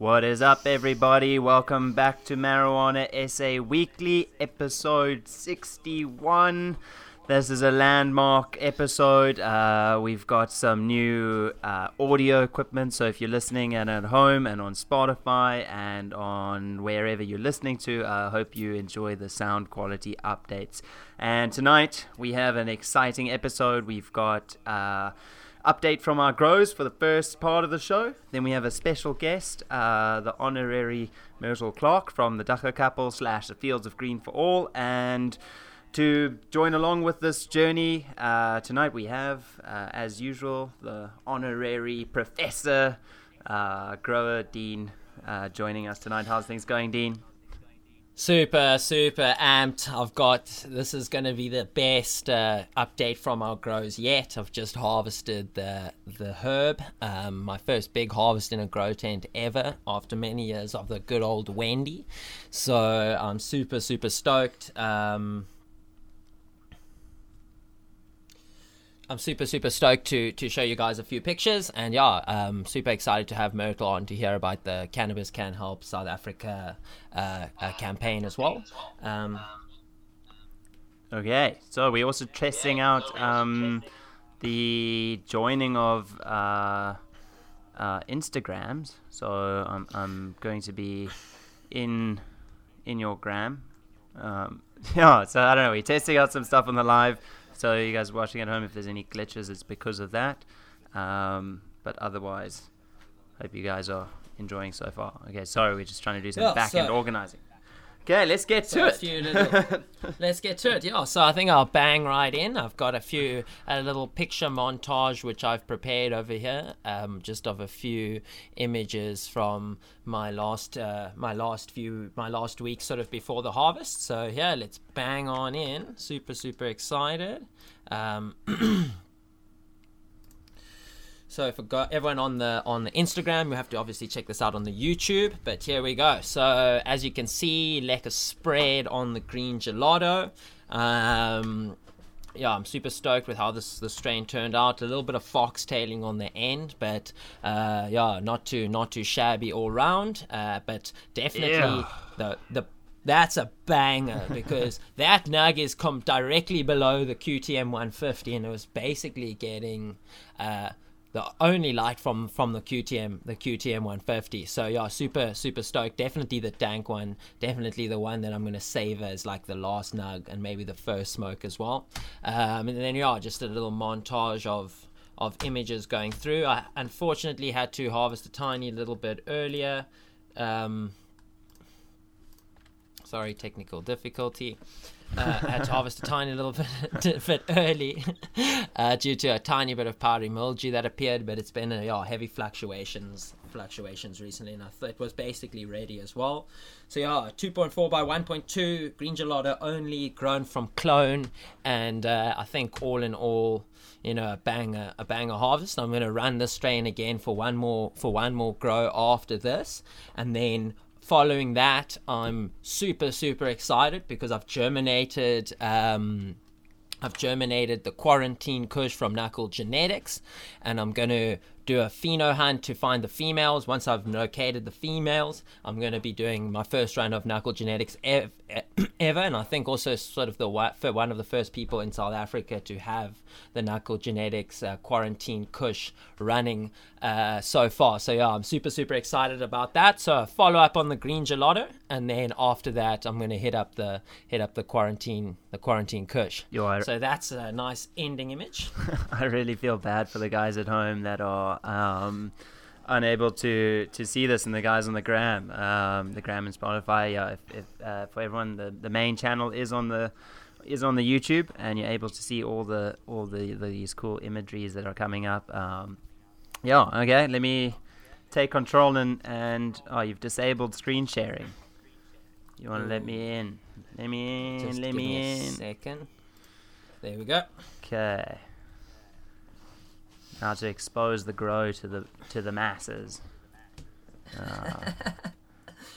What is up, everybody? Welcome back to Marijuana SA Weekly, episode 61. This is a landmark episode. Uh, we've got some new uh, audio equipment, so if you're listening and at home and on Spotify and on wherever you're listening to, I uh, hope you enjoy the sound quality updates. And tonight we have an exciting episode. We've got uh, update from our grows for the first part of the show. Then we have a special guest, uh, the honorary Myrtle Clark from the Dagga Couple slash the Fields of Green for All. And to join along with this journey, uh, tonight we have, uh, as usual, the honorary Professor uh, Grower Dean uh, joining us tonight. How's things going, Dean? Super, super amped. I've got this is going to be the best uh, update from our grows yet. I've just harvested the the herb, um, my first big harvest in a grow tent ever after many years of the good old Wendy. So I'm super, super stoked. Um, I'm super super stoked to to show you guys a few pictures and yeah, um, super excited to have Myrtle on to hear about the Cannabis Can Help South Africa uh, uh, campaign as well. Um, okay, so we're also testing out um, the joining of uh, uh, Instagrams. So I'm I'm going to be in in your gram. Um, yeah, so I don't know. We're testing out some stuff on the live. So you guys watching at home, if there's any glitches, it's because of that. Um, but otherwise, hope you guys are enjoying so far. Okay, sorry, we're just trying to do some yeah, back end so organizing. Okay, let's get so to it. Little, let's get to it. Yeah, so I think I'll bang right in. I've got a few a little picture montage which I've prepared over here, um, just of a few images from my last uh, my last few my last week, sort of before the harvest. So yeah, let's bang on in. Super super excited. Um, So for everyone on the on the Instagram, you have to obviously check this out on the YouTube. But here we go. So as you can see, lekker spread on the green gelato. Um, yeah, I'm super stoked with how this the strain turned out. A little bit of foxtailing on the end, but uh, yeah, not too not too shabby all round. Uh, but definitely yeah. the the that's a banger because that nug is come directly below the QTM 150, and it was basically getting. Uh, the only light from from the QTM the QTM 150. So yeah, super super stoked. Definitely the dank one. Definitely the one that I'm gonna save as like the last nug and maybe the first smoke as well. Um, and then yeah, just a little montage of of images going through. I unfortunately had to harvest a tiny little bit earlier. Um, sorry, technical difficulty uh, had to harvest a tiny little bit, bit early uh, due to a tiny bit of powdery mildew that appeared, but it's been a, yeah, heavy fluctuations fluctuations recently, and I thought it was basically ready as well. So yeah, 2.4 by 1.2 green gelato only grown from clone, and uh, I think all in all, you know, a banger, a banger harvest. I'm going to run this strain again for one more for one more grow after this, and then following that, I'm super, super excited because I've germinated. Um, I've germinated the quarantine kush from Knuckle Genetics, and I'm going to do a pheno hunt to find the females. Once I've located the females, I'm going to be doing my first round of knuckle genetics ev- ever, and I think also sort of the for one of the first people in South Africa to have the knuckle genetics uh, quarantine kush running uh, so far. So yeah, I'm super super excited about that. So follow up on the green gelato, and then after that, I'm going to hit up the hit up the quarantine the quarantine kush. So that's a nice ending image. I really feel bad for the guys at home that are um, unable to to see this and the guys on the gram um, the gram and spotify yeah if, if uh, for everyone the, the main channel is on the is on the youtube and you're able to see all the all the, the these cool imageries that are coming up um, yeah okay let me take control and and oh you've disabled screen sharing. You want to let me in? Let me in Just let me, me in. second. There we go. Okay now to expose the grow to the to the masses. Uh,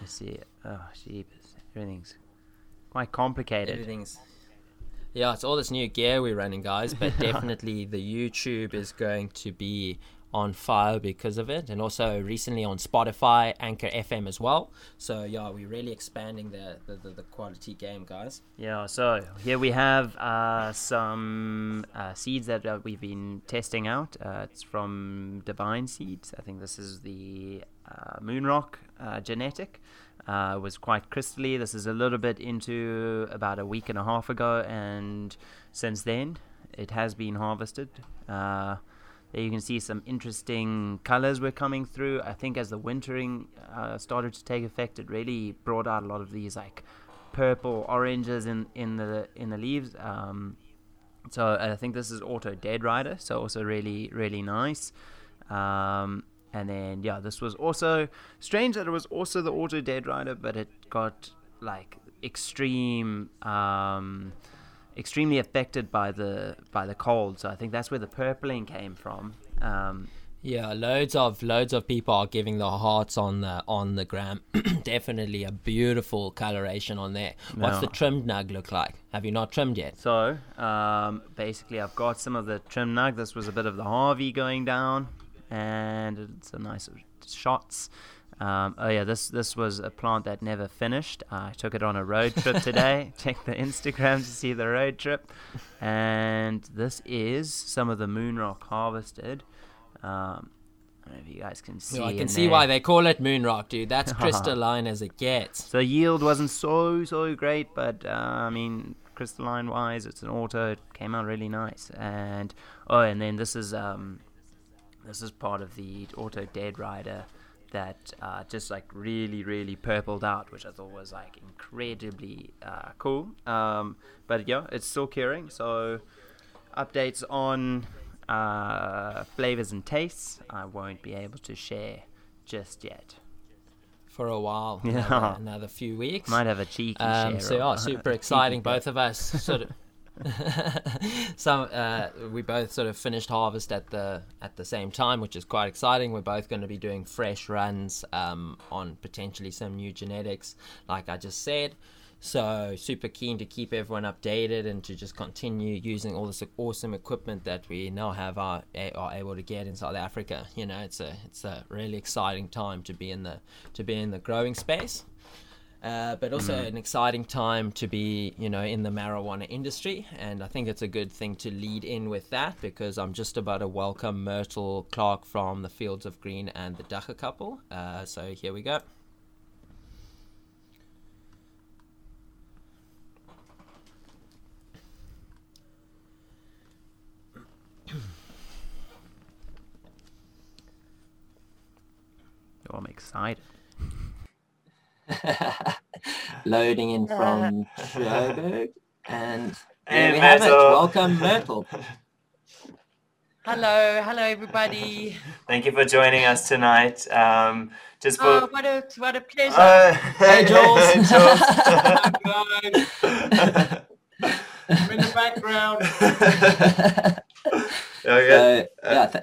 let's see. Oh, jeepers. Everything's quite complicated. Everything's. Yeah, it's all this new gear we're running, guys. But definitely the YouTube is going to be on fire because of it, and also recently on Spotify, Anchor FM as well. So yeah, we're really expanding the the, the, the quality game, guys. Yeah, so here we have uh, some uh, seeds that uh, we've been testing out. Uh, it's from Divine Seeds. I think this is the uh, Moonrock uh, genetic. Was quite crystally. This is a little bit into about a week and a half ago, and since then it has been harvested. You can see some interesting colors were coming through. I think as the wintering uh, started to take effect, it really brought out a lot of these like purple oranges in, in the in the leaves. Um, so I think this is Auto Dead Rider, so also really really nice. Um, and then yeah, this was also strange that it was also the Auto Dead Rider, but it got like extreme. Um, extremely affected by the by the cold. So I think that's where the purpling came from. Um, yeah, loads of loads of people are giving the hearts on the on the gram. Definitely a beautiful coloration on there. What's the trimmed nug look like? Have you not trimmed yet? So um, basically, I've got some of the trim nug. This was a bit of the Harvey going down, and it's a nice shots. Um, oh yeah, this this was a plant that never finished. I took it on a road trip today. Check the Instagram to see the road trip, and this is some of the moonrock harvested. Um, I don't know if you guys can see. Well, I can see there. why they call it moonrock, dude. That's crystalline as it gets. So yield wasn't so so great, but uh, I mean crystalline wise, it's an auto. It came out really nice. And oh, and then this is um, this is part of the auto dead rider that uh, just like really really purpled out which i thought was like incredibly uh, cool um, but yeah it's still curing so updates on uh, flavors and tastes i won't be able to share just yet For a while, Yeah. another, another few weeks. might have a cheeky Um, share so a super exciting. Both of us sort of. Some uh, we both sort of finished harvest at the at the same time, which is quite exciting. We're both going to be doing fresh runs um, on potentially some new genetics, like I just said. So super keen to keep everyone updated and to just continue using all this awesome equipment that we now have are, are able to get in South Africa. You know, it's a it's a really exciting time to be in the to be in the growing space. Uh, but also an exciting time to be, you know, in the marijuana industry. And I think it's a good thing to lead in with that because I'm just about to welcome Myrtle Clark from the Fields of Green and the Dagga couple. Uh, so here we go. Oh, i'm excited Loading in from Joburg. And Hey, there we have it. Welcome, Myrtle. Hello, hello everybody. thank you for joining us tonight um, just for Oh, what a what a pleasure. Uh, Hey, Jules. Jules. I'm in the background. okay. So, yeah,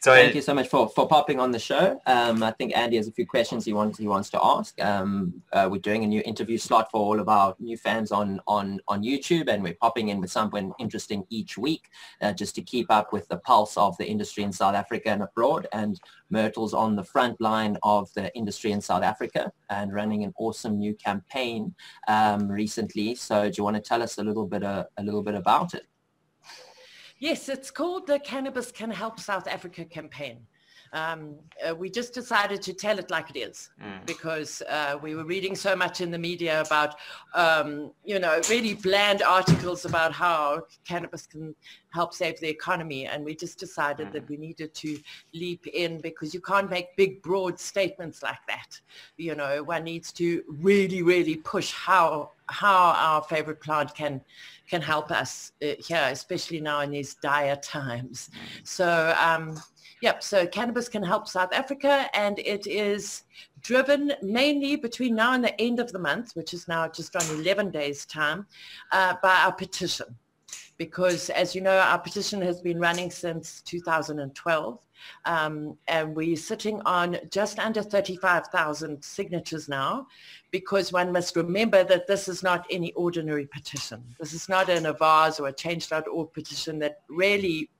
Sorry. Thank you so much for, for popping on the show. Um, I think Andy has a few questions he wants he wants to ask. Um, uh, we're doing a new interview slot for all of our new fans on on on YouTube, and we're popping in with something interesting each week, uh, just to keep up with the pulse of the industry in South Africa and abroad. And Myrtle's on the front line of the industry in South Africa and running an awesome new campaign um, recently. So, do you want to tell us a little bit uh, a little bit about it? Yes, it's called the Cannabis Can Help South Africa campaign. Um, uh, we just decided to tell it like it is because uh, we were reading so much in the media about, um, you know, really bland articles about how cannabis can help save the economy. And we just decided that we needed to leap in because you can't make big, broad statements like that. You know, one needs to really, really push how how our favorite plant can can help us uh, here, especially now in these dire times. So, um, yep, so cannabis can help South Africa and it is driven mainly between now and the end of the month, which is now just on 11 days time, uh, by our petition. Because as you know, our petition has been running since 2012 um, and we're sitting on just under 35,000 signatures now because one must remember that this is not any ordinary petition. This is not an Avaaz or a Change.org petition that really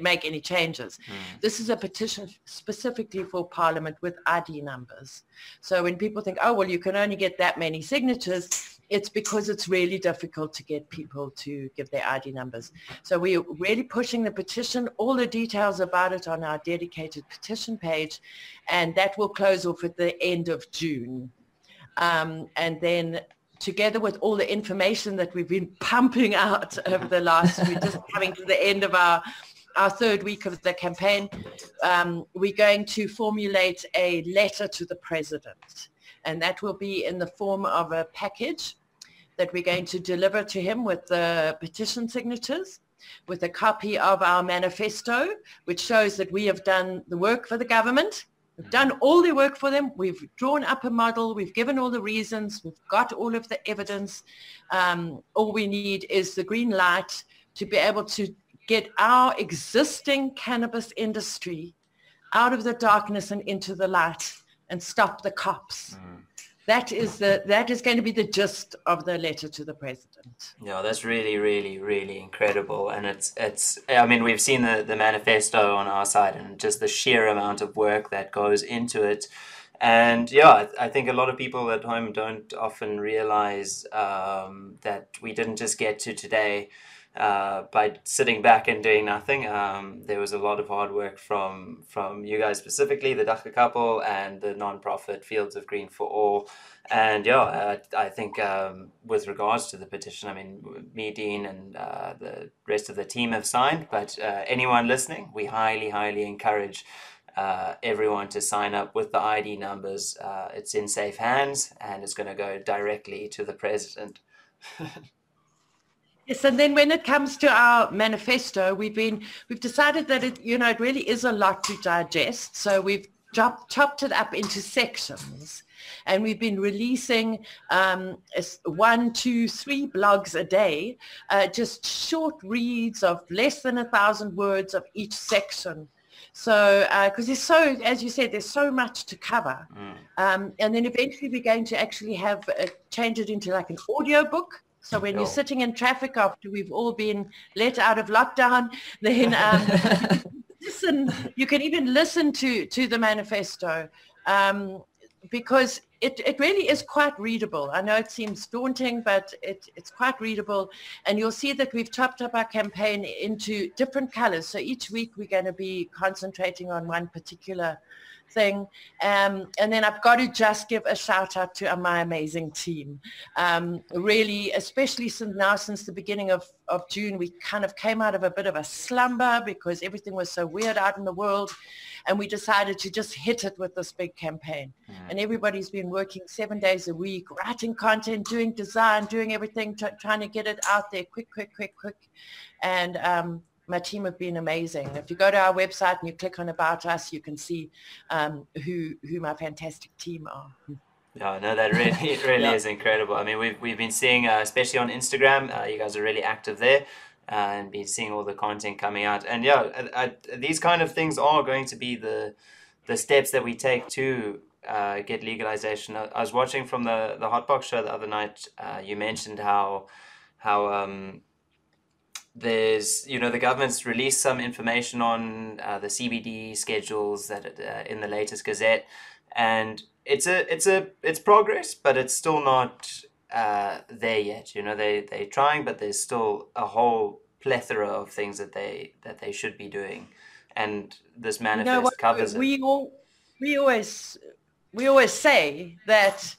make any changes. Mm. This is a petition specifically for Parliament with ID numbers. So when people think, oh, well, you can only get that many signatures, it's because it's really difficult to get people to give their ID numbers. So we're really pushing the petition, all the details about it on our dedicated petition page, and that will close off at the end of June. Um, and then together with all the information that we've been pumping out over the last, we're just coming to the end of our our third week of the campaign, um, we're going to formulate a letter to the president. And that will be in the form of a package that we're going to deliver to him with the petition signatures, with a copy of our manifesto, which shows that we have done the work for the government. We've done all the work for them. We've drawn up a model. We've given all the reasons. We've got all of the evidence. Um, all we need is the green light to be able to get our existing cannabis industry out of the darkness and into the light and stop the cops. Mm. That is the that is going to be the gist of the letter to the president. Yeah, that's really, really, really incredible, and it's it's. I mean, we've seen the the manifesto on our side, and just the sheer amount of work that goes into it. And yeah, I think a lot of people at home don't often realize um, that we didn't just get to today uh, by sitting back and doing nothing. Um, there was a lot of hard work from from you guys specifically, the Dagga couple and the non-profit Fields of Green for All. And yeah, uh, I think um, with regards to the petition, I mean, me, Dean, and uh, the rest of the team have signed. But uh, anyone listening, we highly, highly encourage. Uh, everyone to sign up with the ID numbers. It's in safe hands and it's going to go directly to the president. Yes, and then when it comes to our manifesto, we've been we've decided that it you know it really is a lot to digest. So we've chopped, chopped it up into sections, and we've been releasing um, one, two, three blogs a day, uh, just short reads of less than a thousand words of each section. So, because uh, there's so, as you said, there's so much to cover. Mm. Um, and then eventually we're going to actually have uh, change it into like an audio book. So when you're sitting in traffic after we've all been let out of lockdown, then um, listen. You can even listen to to the manifesto um, because it, it really is quite readable. I know it seems daunting, but it, it's quite readable. And you'll see that we've chopped up our campaign into different colors. So each week we're going to be concentrating on one particular thing. Um, and then I've got to just give a shout out to my amazing team. Um, really, especially since now, since the beginning of, of June, we kind of came out of a bit of a slumber because everything was so weird out in the world. And we decided to just hit it with this big campaign. Mm. And everybody's been working seven days a week, writing content, doing design, doing everything, t- trying to get it out there quick, quick, quick, quick. And um, my team have been amazing. If you go to our website and you click on About Us, you can see um, who who my fantastic team are. Yeah, no, that really it really yeah. is incredible. I mean, we've we've been seeing, uh, especially on Instagram, uh, you guys are really active there, uh, and been seeing all the content coming out. And yeah, these kind of things are going to be the the steps that we take to uh, get legalization. I, I, was watching from the the Hotbox show the other night. Uh, you mentioned how how um, there's you know the government's released some information on uh, the CBD schedules that uh, in the latest Gazette, and it's a it's a it's progress, but it's still not uh, there yet. You know they they're trying, but there's still a whole plethora of things that they that they should be doing, and this manifest you know covers we, it. We all we always we always say that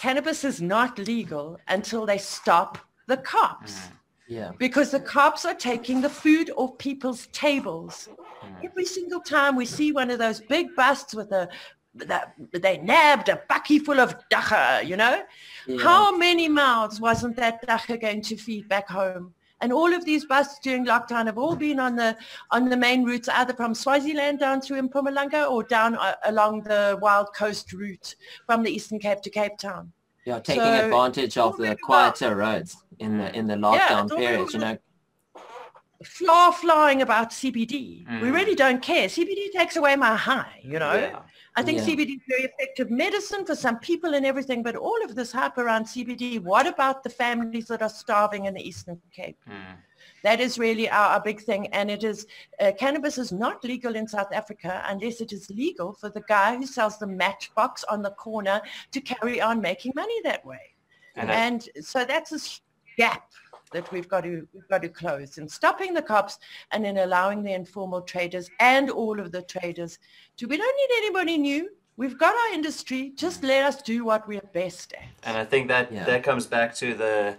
cannabis is not legal until they stop the cops. Mm. Yeah. Because the cops are taking the food off people's tables. Mm. Every single time we see one of those big busts with a that they nabbed a bucky full of dagga, you know? Yeah. How many mouths wasn't that dagga going to feed back home? And all of these busts during lockdown have all been on the on the main routes, either from Swaziland down through Mpumalanga or down uh, along the Wild Coast route from the Eastern Cape to Cape Town. Yeah, taking so, advantage of the quieter roads in the in the lockdown yeah, periods, you know. Flaw flying about CBD. Mm. We really don't care. CBD takes away my high, you know. Yeah. I think yeah. CBD is very effective medicine for some people and everything, but all of this hype around CBD, what about the families that are starving in the Eastern Cape? Mm. That is really our, our big thing. And it is, uh, cannabis is not legal in South Africa unless it is legal for the guy who sells the matchbox on the corner to carry on making money that way. And, and so that's a gap that we've got to we've got to close in stopping the cops and in allowing the informal traders and all of the traders to we don't need anybody new we've got our industry just let us do what we're best at and i think that yeah. that comes back to the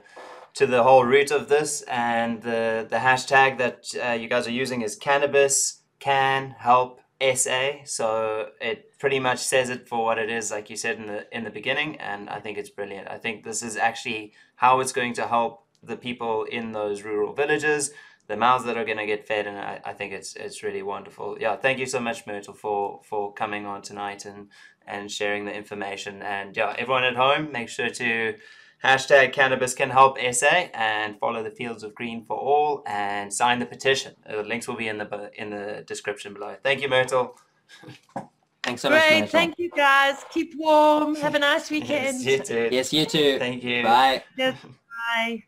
to the whole root of this and the the hashtag that uh, you guys are using is cannabis can help SA. So it pretty much says it for what it is, like you said in the in the beginning, and I think it's brilliant. I think this is actually how it's going to help the people in those rural villages, the mouths that are going to get fed, and I, I think it's it's really wonderful. Yeah, thank you so much, Myrtle, for for coming on tonight and and sharing the information. And yeah, everyone at home, make sure to hashtag cannabis can help SA and follow the fields of green for all and sign the petition. Uh, the links will be in the in the description below. Thank you, Myrtle. Thanks so Great. much. Great. Thank you, guys. Keep warm. Have a nice weekend. yes, you too. Yes, you too. Thank you. Bye. Yes, bye.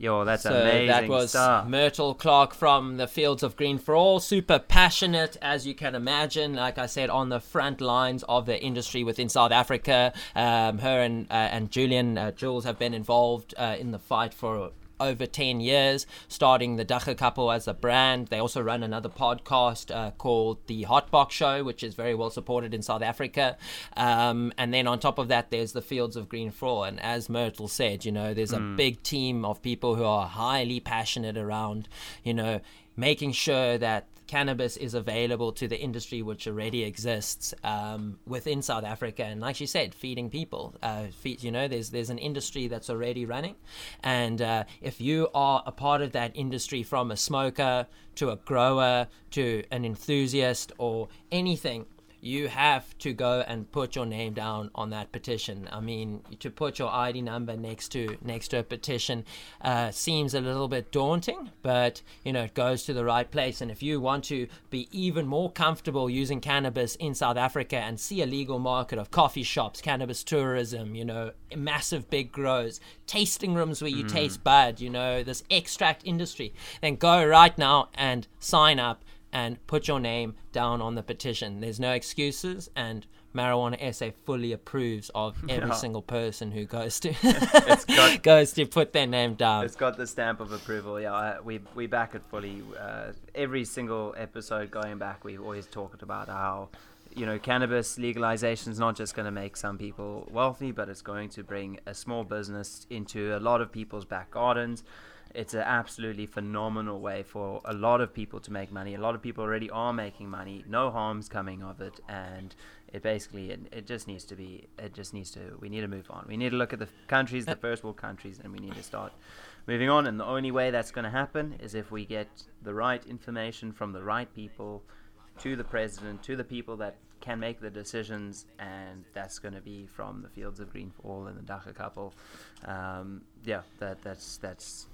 Yo, that's so amazing that was stuff. Myrtle Clark from the Fields of Green for All. Super passionate, as you can imagine. Like I said, on the front lines of the industry within South Africa. Um, her and uh, and Julian uh, Jules have been involved uh, in the fight for over 10 years, starting the Dagga Couple as a brand. They also run another podcast uh, called The Hotbox Show, which is very well supported in South Africa. Um, and then on top of that, there's the Fields of Green for All. And as Myrtle said, you know, there's a mm. big team of people who are highly passionate around, you know, making sure that cannabis is available to the industry which already exists um, within South Africa, and like she said, feeding people. Uh, feed, you know, there's there's an industry that's already running, and uh, if you are a part of that industry, from a smoker to a grower to an enthusiast or anything you have to go and put your name down on that petition. I mean, to put your ID number next to next to a petition uh, seems a little bit daunting, but you know it goes to the right place. And if you want to be even more comfortable using cannabis in South Africa and see a legal market of coffee shops, cannabis tourism, you know, massive big grows, tasting rooms where you mm. taste bud, you know, this extract industry, then go right now and sign up and put your name down on the petition. There's no excuses, and Marijuana SA fully approves of every yeah. single person who goes to got, goes to put their name down. It's got the stamp of approval. Yeah, I, we we back it fully. Uh, every single episode going back, we've always talked about how you know cannabis legalization is not just going to make some people wealthy, but it's going to bring a small business into a lot of people's back gardens it's an absolutely phenomenal way for a lot of people to make money. A lot of people already are making money. No harm's coming of it, and it basically it, it just needs to be. It just needs to. We need to move on. We need to look at the countries, the first world countries, and we need to start moving on. And the only way that's going to happen is if we get the right information from the right people to the president, to the people that can make the decisions, and that's going to be from the fields of green for all and the Dagga couple. Um, yeah, that that's that's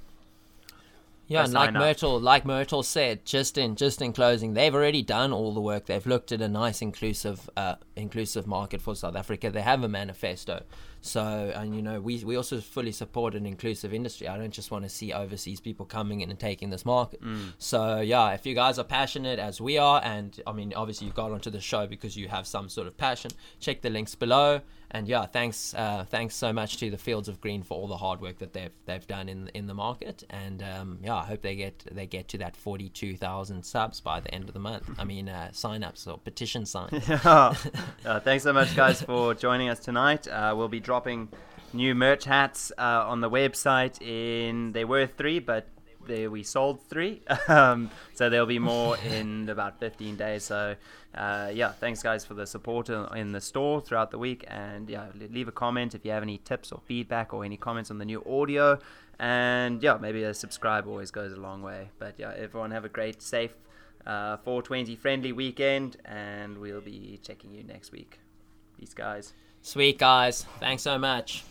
yeah, and like Myrtle, like Myrtle said, just in just in closing, they've already done all the work. They've looked at a nice inclusive uh, inclusive market for South Africa. They have a manifesto. So, and you know, we, we also fully support an inclusive industry. I don't just want to see overseas people coming in and taking this market. Mm. So, yeah, if you guys are passionate as we are, and I mean, obviously you got onto the show because you have some sort of passion, check the links below. And yeah, thanks, uh, thanks so much to the Fields of Green for all the hard work that they've they've done in in the market. And um, yeah, I hope they get they get to that forty two thousand subs by the end of the month. I mean, uh, sign ups or petition signs. yeah. uh, thanks so much, guys, for joining us tonight. Uh, we'll be dropping dropping new merch hats uh, on the website. In they were three, but they, we sold three. um, so there'll be more in about 15 days. So uh, yeah, thanks guys for the support in the store throughout the week. And yeah, leave a comment if you have any tips or feedback or any comments on the new audio. And yeah, maybe a subscribe always goes a long way. But yeah, everyone have a great, safe, uh, 420 friendly weekend, and we'll be checking you next week. Peace, guys. Sweet, guys. Thanks so much.